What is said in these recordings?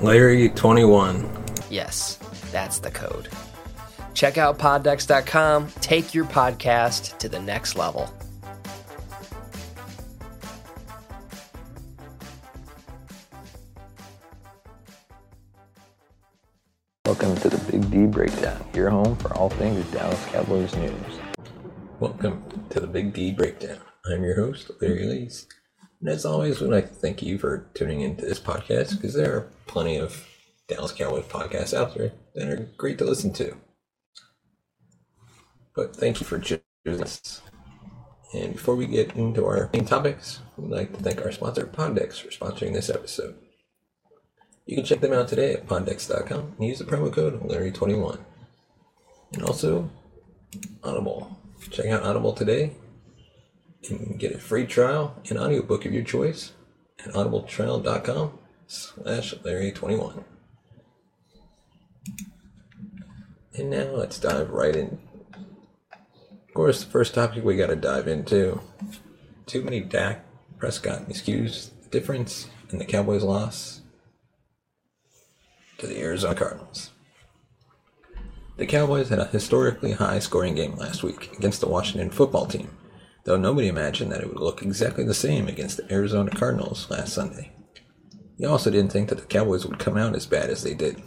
Larry21. Yes, that's the code. Check out poddecks.com, take your podcast to the next level. Welcome to the Big D Breakdown, your home for all things Dallas Cowboys news. Welcome to the Big D Breakdown. I'm your host, Larry Lees. And as always, we'd like to thank you for tuning into this podcast because there are plenty of Dallas Cowboys podcasts out there that are great to listen to. But thank you for choosing us. And before we get into our main topics, we'd like to thank our sponsor, Pod Decks, for sponsoring this episode. You can check them out today at poddecks.com and use the promo code Larry21. And also, Audible. Check out Audible today and get a free trial and audiobook of your choice at audibletrial.com slash Larry21. And now let's dive right in. Of course, the first topic we got to dive into too many Dak Prescott excuse the difference in the Cowboys' loss to the Arizona Cardinals. The Cowboys had a historically high scoring game last week against the Washington football team, though nobody imagined that it would look exactly the same against the Arizona Cardinals last Sunday. He also didn't think that the Cowboys would come out as bad as they did.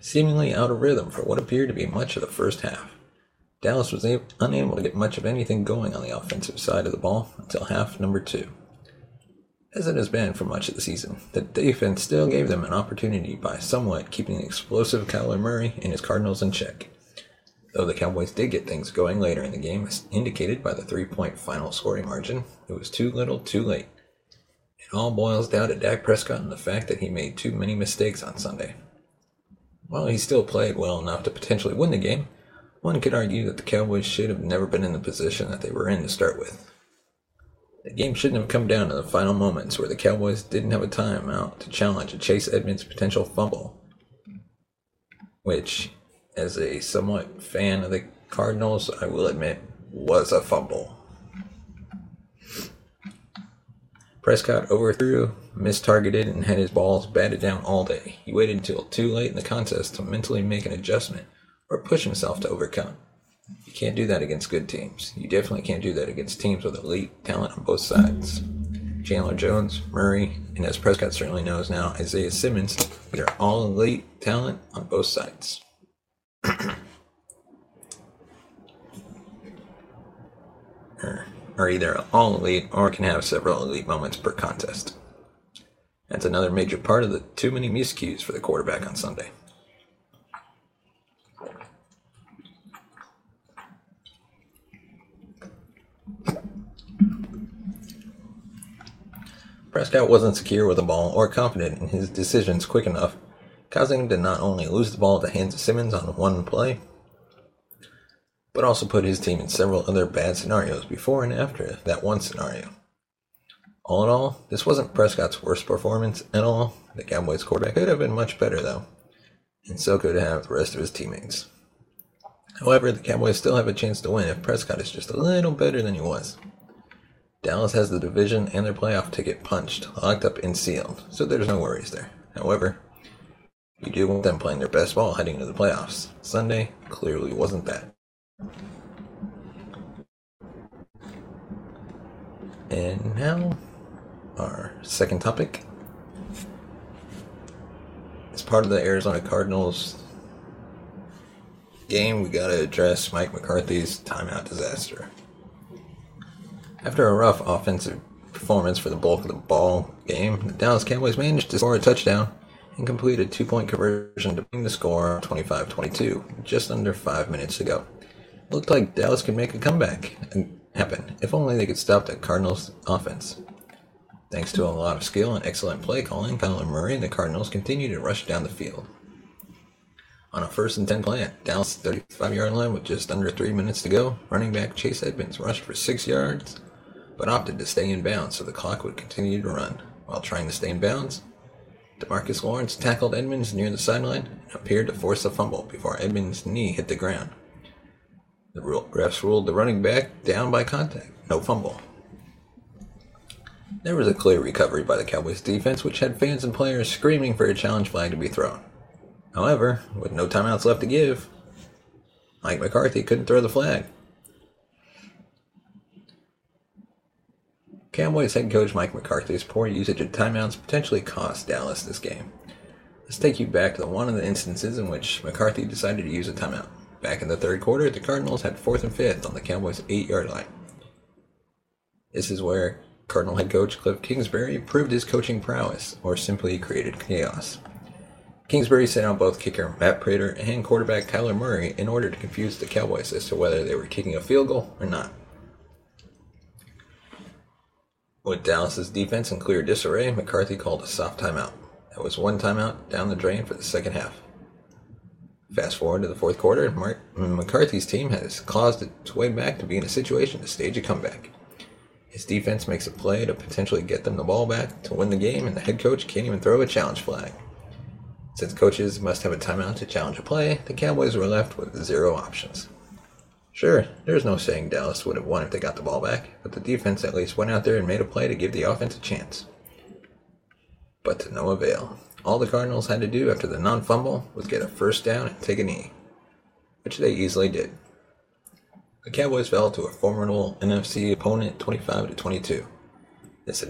Seemingly out of rhythm for what appeared to be much of the first half, Dallas was a- unable to get much of anything going on the offensive side of the ball until half number two. As it has been for much of the season, the defense still gave them an opportunity by somewhat keeping the explosive Kyler Murray and his Cardinals in check. Though the Cowboys did get things going later in the game, as indicated by the three point final scoring margin, it was too little too late. It all boils down to Dak Prescott and the fact that he made too many mistakes on Sunday. While he still played well enough to potentially win the game, one could argue that the Cowboys should have never been in the position that they were in to start with. The game shouldn't have come down to the final moments where the Cowboys didn't have a timeout to challenge a Chase Edmonds potential fumble. Which, as a somewhat fan of the Cardinals, I will admit, was a fumble. Prescott overthrew, mistargeted, and had his balls batted down all day. He waited until too late in the contest to mentally make an adjustment or push himself to overcome. You can't do that against good teams. You definitely can't do that against teams with elite talent on both sides. Chandler Jones, Murray, and as Prescott certainly knows now, Isaiah Simmons, they're all elite talent on both sides. Are either all elite or can have several elite moments per contest. That's another major part of the too many miscues for the quarterback on Sunday. Prescott wasn't secure with the ball or confident in his decisions quick enough, causing him to not only lose the ball at the hands of Simmons on one play, but also put his team in several other bad scenarios before and after that one scenario. All in all, this wasn't Prescott's worst performance at all. The Cowboys quarterback could have been much better though, and so could have the rest of his teammates. However, the Cowboys still have a chance to win if Prescott is just a little better than he was. Dallas has the division and their playoff ticket punched, locked up, and sealed, so there's no worries there. However, you do want them playing their best ball heading into the playoffs. Sunday clearly wasn't that. And now, our second topic. As part of the Arizona Cardinals game, we got to address Mike McCarthy's timeout disaster. After a rough offensive performance for the bulk of the ball game, the Dallas Cowboys managed to score a touchdown and complete a two point conversion to bring the score 25 22, just under five minutes to go. Looked like Dallas could make a comeback and happen if only they could stop the Cardinals' offense. Thanks to a lot of skill and excellent play calling, Kyler Murray and the Cardinals continued to rush down the field. On a first and 10 play at Dallas' 35 yard line with just under three minutes to go, running back Chase Edmonds rushed for six yards, but opted to stay in bounds so the clock would continue to run. While trying to stay in bounds, Demarcus Lawrence tackled Edmonds near the sideline and appeared to force a fumble before Edmonds' knee hit the ground. The refs ruled the running back down by contact, no fumble. There was a clear recovery by the Cowboys defense, which had fans and players screaming for a challenge flag to be thrown. However, with no timeouts left to give, Mike McCarthy couldn't throw the flag. Cowboys head coach Mike McCarthy's poor usage of timeouts potentially cost Dallas this game. Let's take you back to one of the instances in which McCarthy decided to use a timeout. Back in the third quarter, the Cardinals had fourth and fifth on the Cowboys' eight yard line. This is where Cardinal head coach Cliff Kingsbury proved his coaching prowess, or simply created chaos. Kingsbury sent out both kicker Matt Prater and quarterback Kyler Murray in order to confuse the Cowboys as to whether they were kicking a field goal or not. With Dallas's defense in clear disarray, McCarthy called a soft timeout. That was one timeout down the drain for the second half. Fast forward to the fourth quarter, Mark, McCarthy's team has clawed its way back to be in a situation to stage a comeback. His defense makes a play to potentially get them the ball back to win the game, and the head coach can't even throw a challenge flag. Since coaches must have a timeout to challenge a play, the Cowboys were left with zero options. Sure, there's no saying Dallas would have won if they got the ball back, but the defense at least went out there and made a play to give the offense a chance. But to no avail. All the Cardinals had to do after the non fumble was get a first down and take a knee, which they easily did. The Cowboys fell to a formidable NFC opponent 25 to 22. This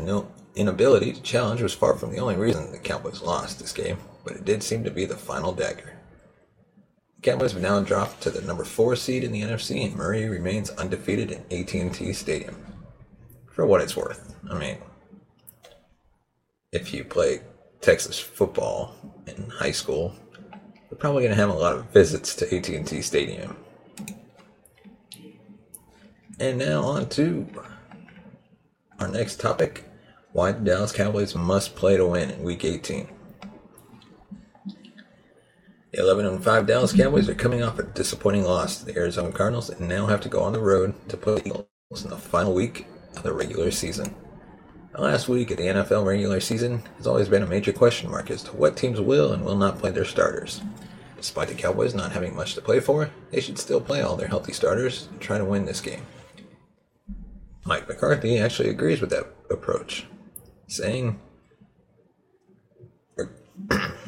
inability to challenge was far from the only reason the Cowboys lost this game, but it did seem to be the final dagger. Cowboys have now dropped to the number 4 seed in the NFC and Murray remains undefeated at AT&T Stadium. For what it's worth. I mean, if you play Texas football in high school, you're probably going to have a lot of visits to AT&T Stadium. And now on to our next topic why the Dallas Cowboys must play to win in Week 18. The 11 and 5 Dallas Cowboys are coming off a disappointing loss to the Arizona Cardinals and now have to go on the road to play the Eagles in the final week of the regular season. The last week of the NFL regular season has always been a major question mark as to what teams will and will not play their starters. Despite the Cowboys not having much to play for, they should still play all their healthy starters and try to win this game. Mike McCarthy actually agrees with that approach, saying,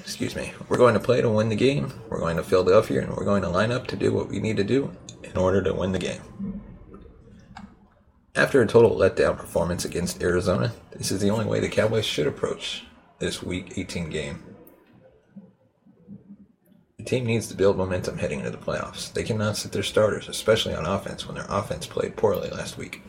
excuse me, we're going to play to win the game, we're going to Philadelphia, and we're going to line up to do what we need to do in order to win the game. After a total letdown performance against Arizona, this is the only way the Cowboys should approach this Week 18 game. The team needs to build momentum heading into the playoffs. They cannot sit their starters, especially on offense, when their offense played poorly last week.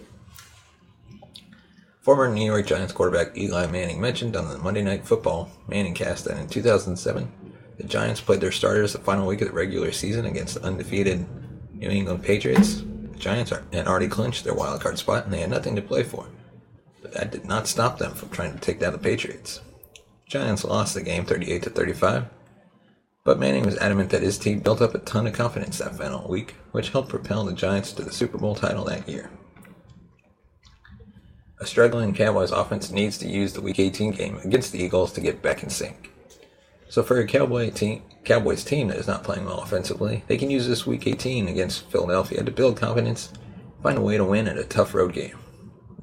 Former New York Giants quarterback Eli Manning mentioned on the Monday Night Football Manning cast that in 2007, the Giants played their starters the final week of the regular season against the undefeated New England Patriots. The Giants had already clinched their wild card spot and they had nothing to play for. But that did not stop them from trying to take down the Patriots. The Giants lost the game 38 to 35, but Manning was adamant that his team built up a ton of confidence that final week, which helped propel the Giants to the Super Bowl title that year. A struggling Cowboys offense needs to use the Week 18 game against the Eagles to get back in sync. So for a Cowboy team, Cowboys team that is not playing well offensively, they can use this Week 18 against Philadelphia to build confidence, find a way to win at a tough road game.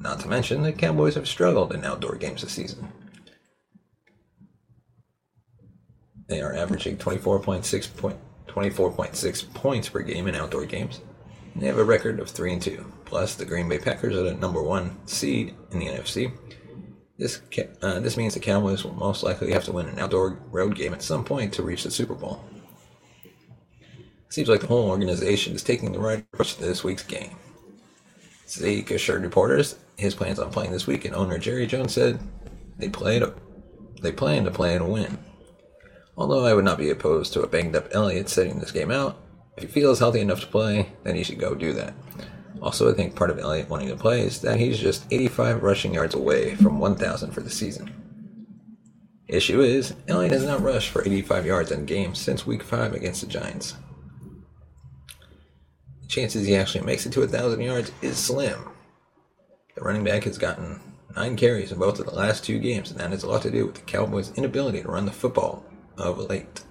Not to mention, the Cowboys have struggled in outdoor games this season. They are averaging 24.6 point, 24.6 points per game in outdoor games. and They have a record of 3 and 2. Plus, the Green Bay Packers are the number one seed in the NFC. This uh, this means the Cowboys will most likely have to win an outdoor road game at some point to reach the Super Bowl. Seems like the whole organization is taking the right approach to this week's game. Zeke assured reporters his plans on playing this week, and owner Jerry Jones said they play to, they plan to play and win. Although I would not be opposed to a banged up Elliott setting this game out, if he feels healthy enough to play, then he should go do that. Also, I think part of Elliott wanting to play is that he's just 85 rushing yards away from 1,000 for the season. Issue is, Elliott has not rushed for 85 yards in games since Week 5 against the Giants. The chances he actually makes it to 1,000 yards is slim. The running back has gotten 9 carries in both of the last two games, and that has a lot to do with the Cowboys' inability to run the football of late.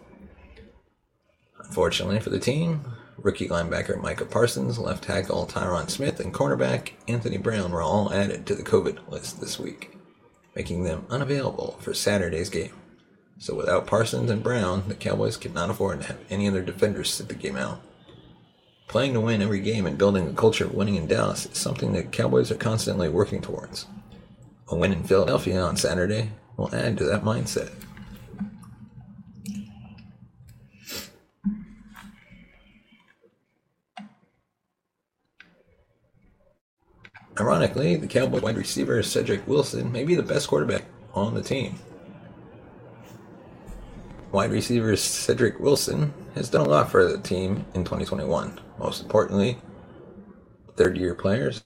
Unfortunately for the team, rookie linebacker Micah Parsons, left tackle Tyron Smith, and cornerback Anthony Brown were all added to the COVID list this week, making them unavailable for Saturday's game. So without Parsons and Brown, the Cowboys cannot afford to have any of their defenders sit the game out. Playing to win every game and building a culture of winning in Dallas is something the Cowboys are constantly working towards. A win in Philadelphia on Saturday will add to that mindset. Ironically, the Cowboy wide receiver Cedric Wilson may be the best quarterback on the team. Wide receiver Cedric Wilson has done a lot for the team in 2021. Most importantly, third year players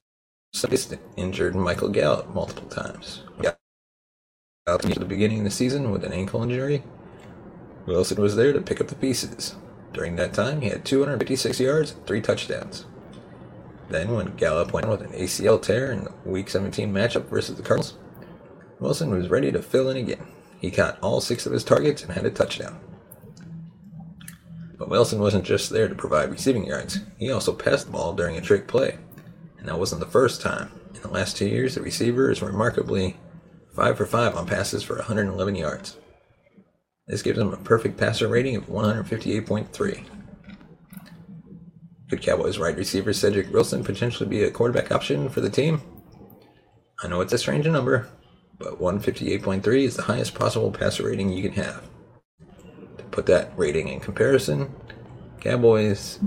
injured Michael Gallup multiple times. Gallup at the beginning of the season with an ankle injury. Wilson was there to pick up the pieces. During that time, he had 256 yards three touchdowns. Then, when Gallup went with an ACL tear in the Week 17 matchup versus the Cardinals, Wilson was ready to fill in again. He caught all six of his targets and had a touchdown. But Wilson wasn't just there to provide receiving yards, he also passed the ball during a trick play. And that wasn't the first time. In the last two years, the receiver is remarkably 5 for 5 on passes for 111 yards. This gives him a perfect passer rating of 158.3. Could Cowboys wide receiver Cedric Wilson potentially be a quarterback option for the team? I know it's a strange number, but 158.3 is the highest possible passer rating you can have. To put that rating in comparison, Cowboys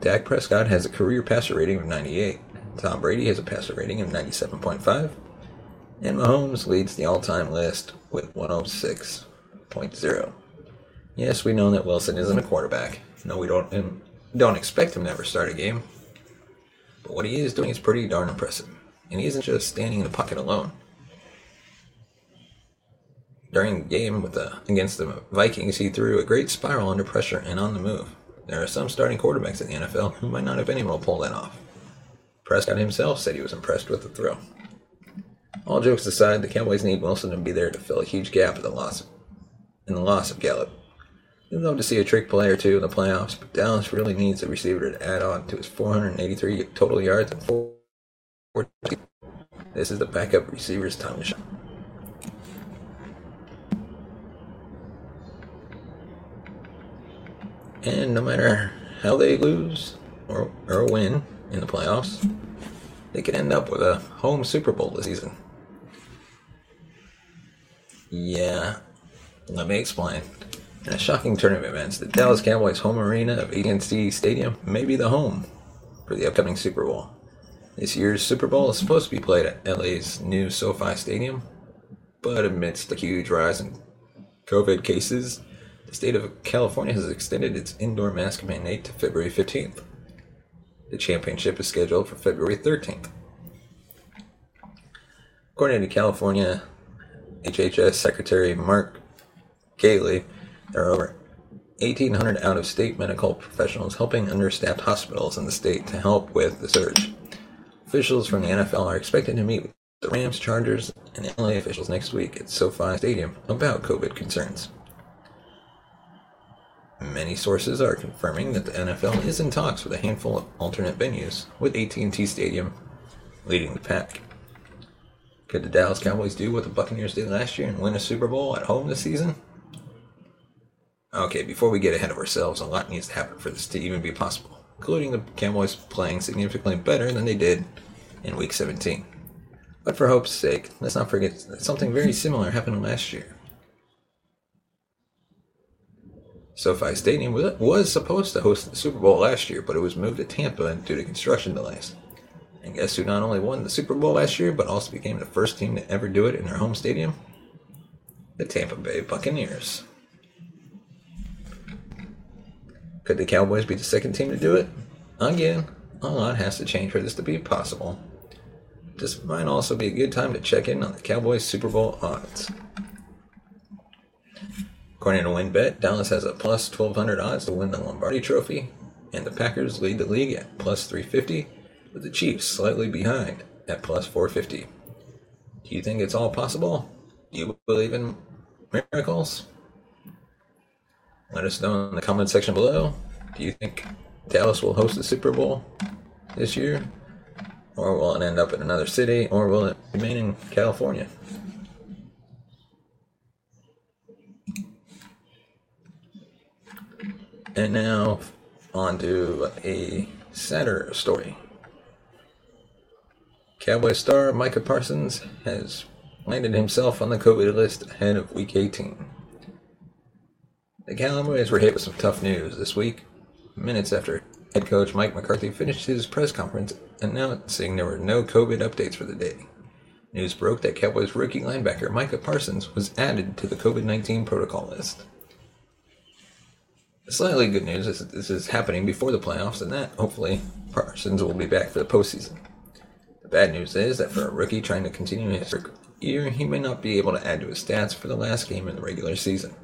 Dak Prescott has a career passer rating of 98. Tom Brady has a passer rating of 97.5. And Mahomes leads the all time list with 106.0. Yes, we know that Wilson isn't a quarterback. No, we don't don't expect him to ever start a game. But what he is doing is pretty darn impressive. And he isn't just standing in the pocket alone. During the game with the against the Vikings, he threw a great spiral under pressure and on the move. There are some starting quarterbacks in the NFL who might not have been able to pull that off. Prescott himself said he was impressed with the throw. All jokes aside, the Cowboys need Wilson to be there to fill a huge gap in the loss of, in the loss of Gallup. We'd love to see a trick play or two in the playoffs, but Dallas really needs a receiver to add on to his 483 total yards and four. This is the backup receiver's time to shine. And no matter how they lose or, or win in the playoffs, they could end up with a home Super Bowl this season. Yeah, let me explain. A shocking turn of events, the Dallas Cowboys' home arena of AT&T Stadium may be the home for the upcoming Super Bowl. This year's Super Bowl is supposed to be played at LA's new SoFi Stadium, but amidst the huge rise in COVID cases, the state of California has extended its indoor mask mandate to February 15th. The championship is scheduled for February 13th. According to California HHS Secretary Mark Ghaly, there are over 1,800 out of state medical professionals helping understaffed hospitals in the state to help with the surge. Officials from the NFL are expected to meet with the Rams, Chargers, and LA officials next week at SoFi Stadium about COVID concerns. Many sources are confirming that the NFL is in talks with a handful of alternate venues, with AT&T Stadium leading the pack. Could the Dallas Cowboys do what the Buccaneers did last year and win a Super Bowl at home this season? Okay, before we get ahead of ourselves, a lot needs to happen for this to even be possible, including the Cowboys playing significantly better than they did in Week 17. But for hope's sake, let's not forget that something very similar happened last year. SoFi Stadium was supposed to host the Super Bowl last year, but it was moved to Tampa due to construction delays. And guess who not only won the Super Bowl last year, but also became the first team to ever do it in their home stadium? The Tampa Bay Buccaneers. Could the Cowboys be the second team to do it? Again, a lot has to change for this to be possible. This might also be a good time to check in on the Cowboys Super Bowl odds. According to WynnBET, Dallas has a plus 1200 odds to win the Lombardi Trophy, and the Packers lead the league at plus 350, with the Chiefs slightly behind at plus 450. Do you think it's all possible? Do you believe in miracles? Let us know in the comment section below. Do you think Dallas will host the Super Bowl this year? Or will it end up in another city? Or will it remain in California? And now, on to a sadder story. Cowboy star Micah Parsons has landed himself on the COVID list ahead of Week 18. The Cowboys were hit with some tough news this week, minutes after head coach Mike McCarthy finished his press conference announcing there were no COVID updates for the day. News broke that Cowboys rookie linebacker Micah Parsons was added to the COVID 19 protocol list. Slightly good news is that this is happening before the playoffs, and that hopefully Parsons will be back for the postseason. The bad news is that for a rookie trying to continue his year, he may not be able to add to his stats for the last game in the regular season.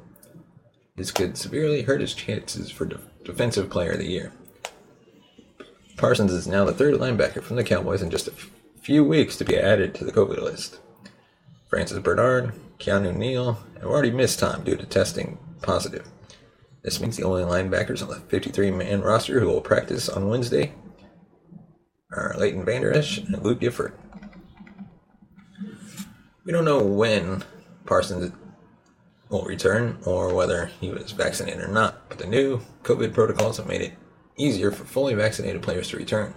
This could severely hurt his chances for de- Defensive Player of the Year. Parsons is now the third linebacker from the Cowboys in just a f- few weeks to be added to the COVID list. Francis Bernard, Keanu Neal have already missed time due to testing positive. This means the only linebackers on the 53 man roster who will practice on Wednesday are Leighton Vander Esch and Luke Gifford. We don't know when Parsons will return or whether he was vaccinated or not, but the new COVID protocols have made it easier for fully vaccinated players to return.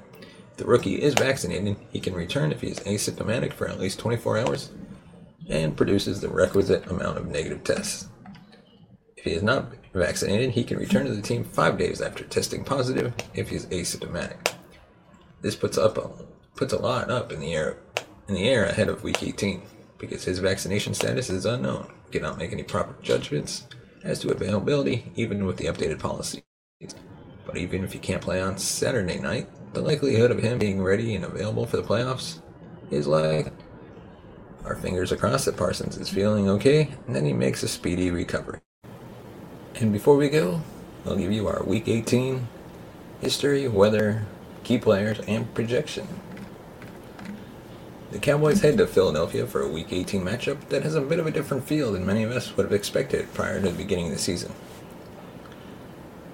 If the rookie is vaccinated, he can return if he is asymptomatic for at least 24 hours and produces the requisite amount of negative tests. If he is not vaccinated, he can return to the team five days after testing positive if he is asymptomatic. This puts up a, puts a lot up in the air in the air ahead of week 18 because his vaccination status is unknown. We cannot make any proper judgments as to availability, even with the updated policies. But even if he can't play on Saturday night, the likelihood of him being ready and available for the playoffs is like our fingers across that Parsons is feeling okay, and then he makes a speedy recovery. And before we go, I'll give you our Week 18 history, weather, key players, and projection. The Cowboys head to Philadelphia for a Week 18 matchup that has a bit of a different feel than many of us would have expected prior to the beginning of the season.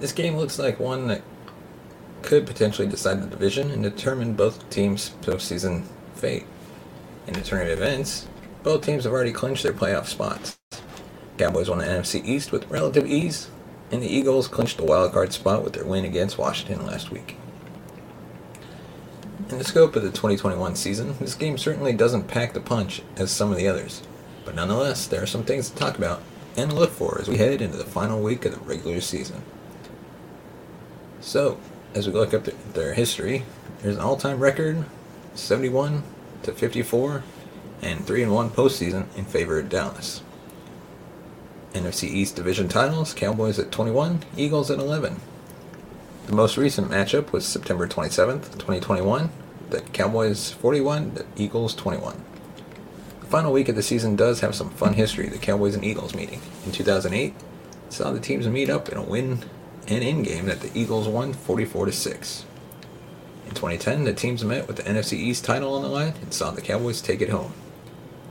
This game looks like one that could potentially decide the division and determine both teams' postseason fate. In alternative events, both teams have already clinched their playoff spots. Cowboys won the NFC East with relative ease, and the Eagles clinched the wildcard spot with their win against Washington last week. In the scope of the 2021 season, this game certainly doesn't pack the punch as some of the others, but nonetheless, there are some things to talk about and look for as we head into the final week of the regular season. So, as we look up their history, there's an all-time record, 71 to 54, and 3 and 1 postseason in favor of Dallas. NFC East division titles: Cowboys at 21, Eagles at 11. The most recent matchup was September 27th, 2021. The Cowboys 41, the Eagles 21. The final week of the season does have some fun history. The Cowboys and Eagles meeting in 2008 saw the teams meet up in a win and in game that the Eagles won 44 to 6. In 2010, the teams met with the NFC East title on the line and saw the Cowboys take it home.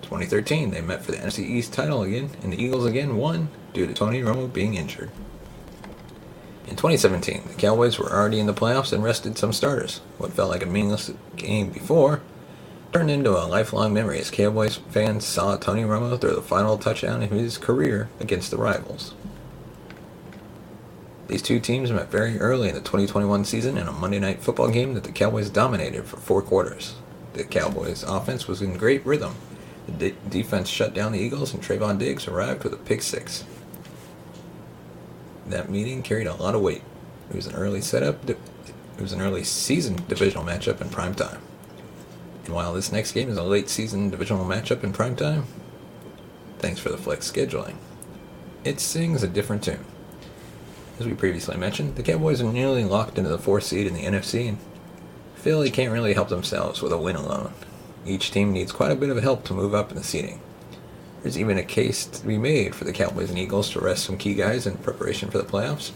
2013, they met for the NFC East title again, and the Eagles again won due to Tony Romo being injured. In 2017, the Cowboys were already in the playoffs and rested some starters. What felt like a meaningless game before turned into a lifelong memory as Cowboys fans saw Tony Romo throw the final touchdown of his career against the rivals. These two teams met very early in the 2021 season in a Monday night football game that the Cowboys dominated for four quarters. the Cowboys' offense was in great rhythm. The de- defense shut down the Eagles, and Trevon Diggs arrived with a pick six. That meeting carried a lot of weight. It was an early setup. It was an early season divisional matchup in prime time. And while this next game is a late season divisional matchup in prime time, thanks for the flex scheduling, it sings a different tune. As we previously mentioned, the Cowboys are nearly locked into the fourth seed in the NFC, and Philly can't really help themselves with a win alone. Each team needs quite a bit of help to move up in the seeding. There's even a case to be made for the Cowboys and Eagles to rest some key guys in preparation for the playoffs.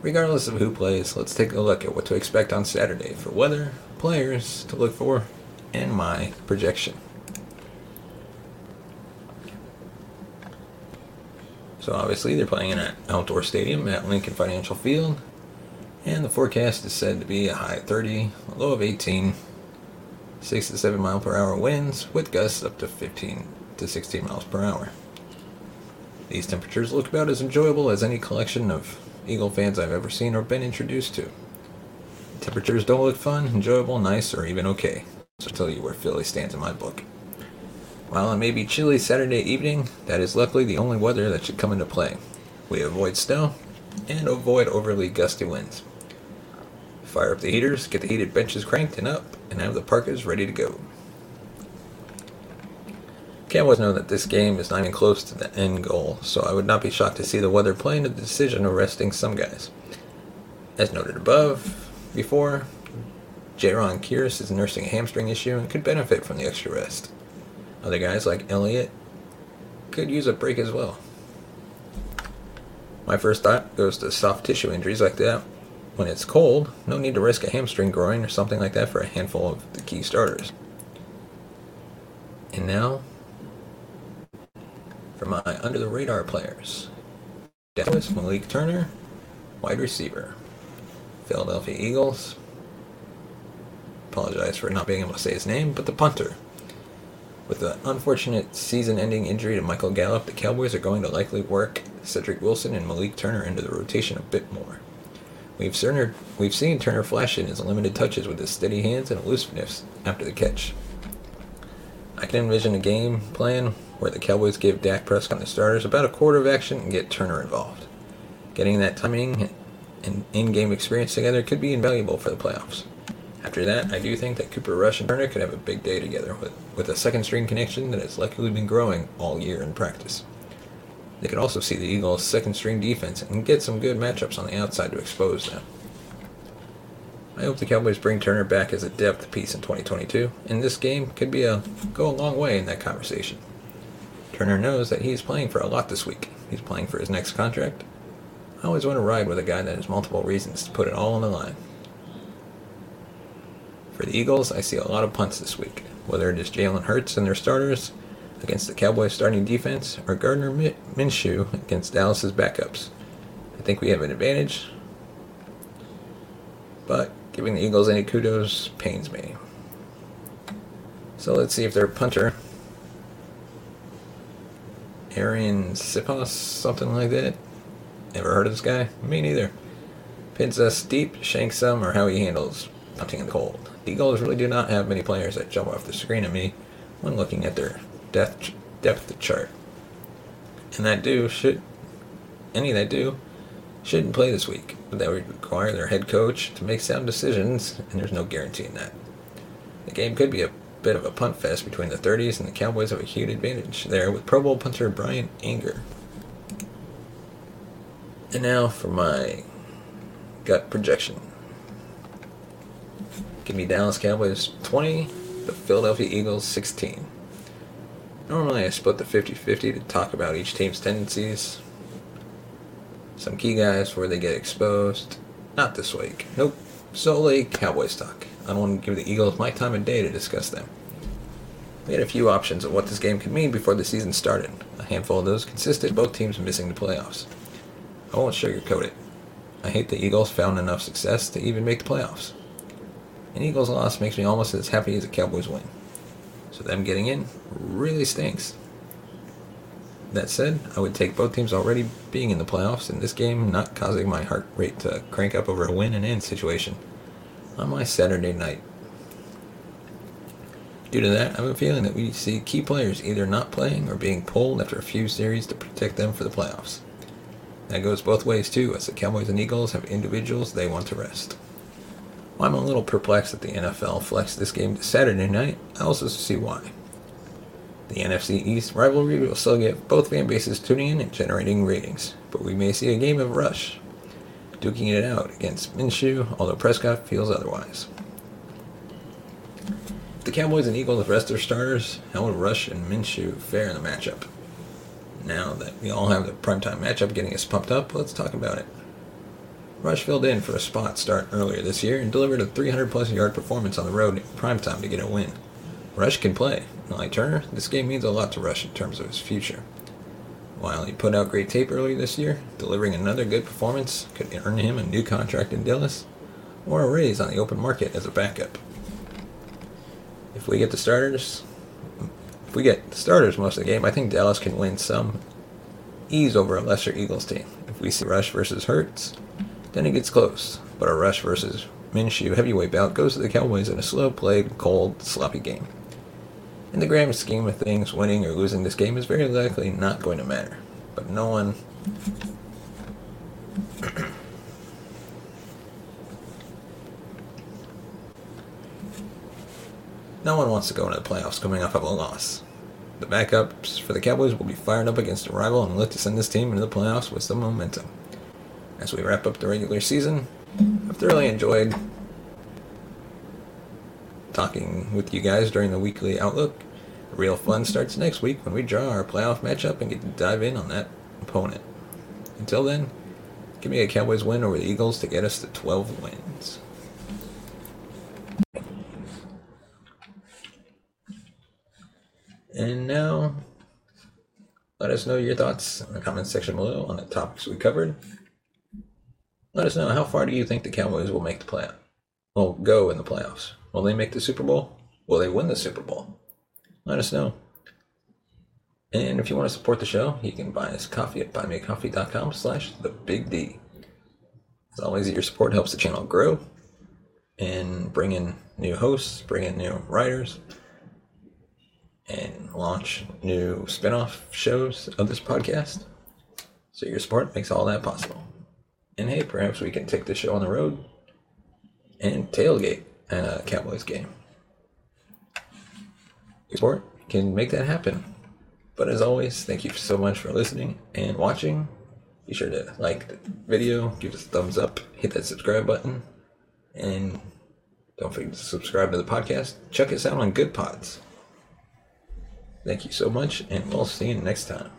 Regardless of who plays, let's take a look at what to expect on Saturday for weather, players to look for, and my projection. So obviously they're playing in an outdoor stadium at Lincoln Financial Field, and the forecast is said to be a high of 30, a low of 18, 6 to 7 mile per hour winds with gusts up to 15 to 16 miles per hour. These temperatures look about as enjoyable as any collection of Eagle fans I've ever seen or been introduced to. Temperatures don't look fun, enjoyable, nice, or even okay. So I'll tell you where Philly stands in my book. While it may be chilly Saturday evening, that is luckily the only weather that should come into play. We avoid snow and avoid overly gusty winds. Fire up the heaters, get the heated benches cranked and up, and have the parkas ready to go. Cowboys know that this game is not even close to the end goal, so I would not be shocked to see the weather playing the decision of resting some guys. As noted above, before, Jayron Kearse is nursing a hamstring issue and could benefit from the extra rest. Other guys like Elliott could use a break as well. My first thought goes to soft tissue injuries like that. When it's cold, no need to risk a hamstring growing or something like that for a handful of the key starters. And now, for my under the radar players Dallas Malik Turner, wide receiver. Philadelphia Eagles. Apologize for not being able to say his name, but the punter. With the unfortunate season ending injury to Michael Gallup, the Cowboys are going to likely work Cedric Wilson and Malik Turner into the rotation a bit more. We've, we've seen Turner flash in his limited touches with his steady hands and elusiveness after the catch. I can envision a game plan where the Cowboys give Dak Prescott and the starters about a quarter of action and get Turner involved. Getting that timing and in-game experience together could be invaluable for the playoffs. After that, I do think that Cooper Rush and Turner could have a big day together with, with a second string connection that has likely been growing all year in practice. They could also see the Eagles' second string defense and get some good matchups on the outside to expose them. I hope the Cowboys bring Turner back as a depth piece in 2022, and this game could be a go a long way in that conversation. Turner knows that he's playing for a lot this week. He's playing for his next contract. I always want to ride with a guy that has multiple reasons to put it all on the line. For the Eagles, I see a lot of punts this week, whether it is Jalen Hurts and their starters against the Cowboys' starting defense or Gardner Minshew against Dallas's backups. I think we have an advantage, but giving the Eagles any kudos pains me. So let's see if their punter, Arian Sipos, something like that. Ever heard of this guy? Me neither. Pins us deep, shanks some, or how he handles punting in the cold. The Eagles really do not have many players that jump off the screen at me when looking at their depth depth chart. And that do should any that do shouldn't play this week, but that would require their head coach to make sound decisions, and there's no guarantee in that. The game could be a bit of a punt fest between the 30s, and the Cowboys have a huge advantage there with Pro Bowl punter Bryan Anger. And now for my gut projection. Give me Dallas Cowboys 20, the Philadelphia Eagles 16. Normally I split the 50-50 to talk about each team's tendencies. Some key guys where they get exposed. Not this week. Nope. Solely Cowboys talk. I don't want to give the Eagles my time of day to discuss them. We had a few options of what this game could mean before the season started. A handful of those consisted both teams missing the playoffs. I won't sugarcoat it. I hate the Eagles found enough success to even make the playoffs. An Eagles loss makes me almost as happy as a Cowboys win. So them getting in really stinks. That said, I would take both teams already being in the playoffs in this game not causing my heart rate to crank up over a win and end situation on my Saturday night. Due to that, I have a feeling that we see key players either not playing or being pulled after a few series to protect them for the playoffs. That goes both ways too, as the Cowboys and Eagles have individuals they want to rest. While I'm a little perplexed that the NFL flexed this game to Saturday night, I also see why. The NFC East rivalry will still get both fan bases tuning in and generating ratings, but we may see a game of rush, duking it out against Minshew, although Prescott feels otherwise. The Cowboys and Eagles rest their starters, how would Rush and Minshew fare in the matchup? Now that we all have the primetime matchup getting us pumped up, let's talk about it. Rush filled in for a spot start earlier this year and delivered a 300 plus yard performance on the road in primetime to get a win. Rush can play. Like Turner, this game means a lot to Rush in terms of his future. While he put out great tape earlier this year, delivering another good performance could earn him a new contract in Dallas or a raise on the open market as a backup. If we get the starters, if we get the starters most of the game, I think Dallas can win some ease over a lesser Eagles team. If we see Rush versus Hurts, then it gets close. But a Rush versus Minshew heavyweight bout goes to the Cowboys in a slow played, cold, sloppy game. In the grand scheme of things, winning or losing this game is very likely not going to matter. But no one. no one wants to go into the playoffs coming off of a loss. The backups for the Cowboys will be fired up against a rival and look to send this team into the playoffs with some momentum. As we wrap up the regular season, I've thoroughly enjoyed talking with you guys during the weekly outlook. Real fun starts next week when we draw our playoff matchup and get to dive in on that opponent. Until then, give me a Cowboys win over the Eagles to get us to 12 wins. And now, let us know your thoughts in the comments section below on the topics we covered. Let us know how far do you think the Cowboys will make the playoff? Will go in the playoffs? Will they make the Super Bowl? Will they win the Super Bowl? Let us know. And if you want to support the show, you can buy us coffee at buymeacoffee.com slash the big D. As always, your support helps the channel grow and bring in new hosts, bring in new writers, and launch new spin-off shows of this podcast. So your support makes all that possible. And hey, perhaps we can take the show on the road and tailgate at a Cowboys game. Your support can make that happen. But as always, thank you so much for listening and watching. Be sure to like the video, give us a thumbs up, hit that subscribe button, and don't forget to subscribe to the podcast. Check us out on Goodpods. Thank you so much, and we'll see you next time.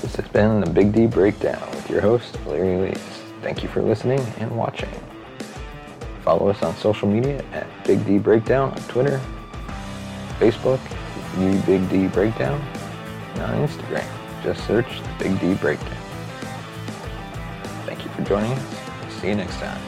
This has been the Big D Breakdown with your host, Larry Lees. Thank you for listening and watching. Follow us on social media at Big D Breakdown on Twitter, Facebook, New Big D Breakdown, and on Instagram. Just search the Big D Breakdown. Thank you for joining us. See you next time.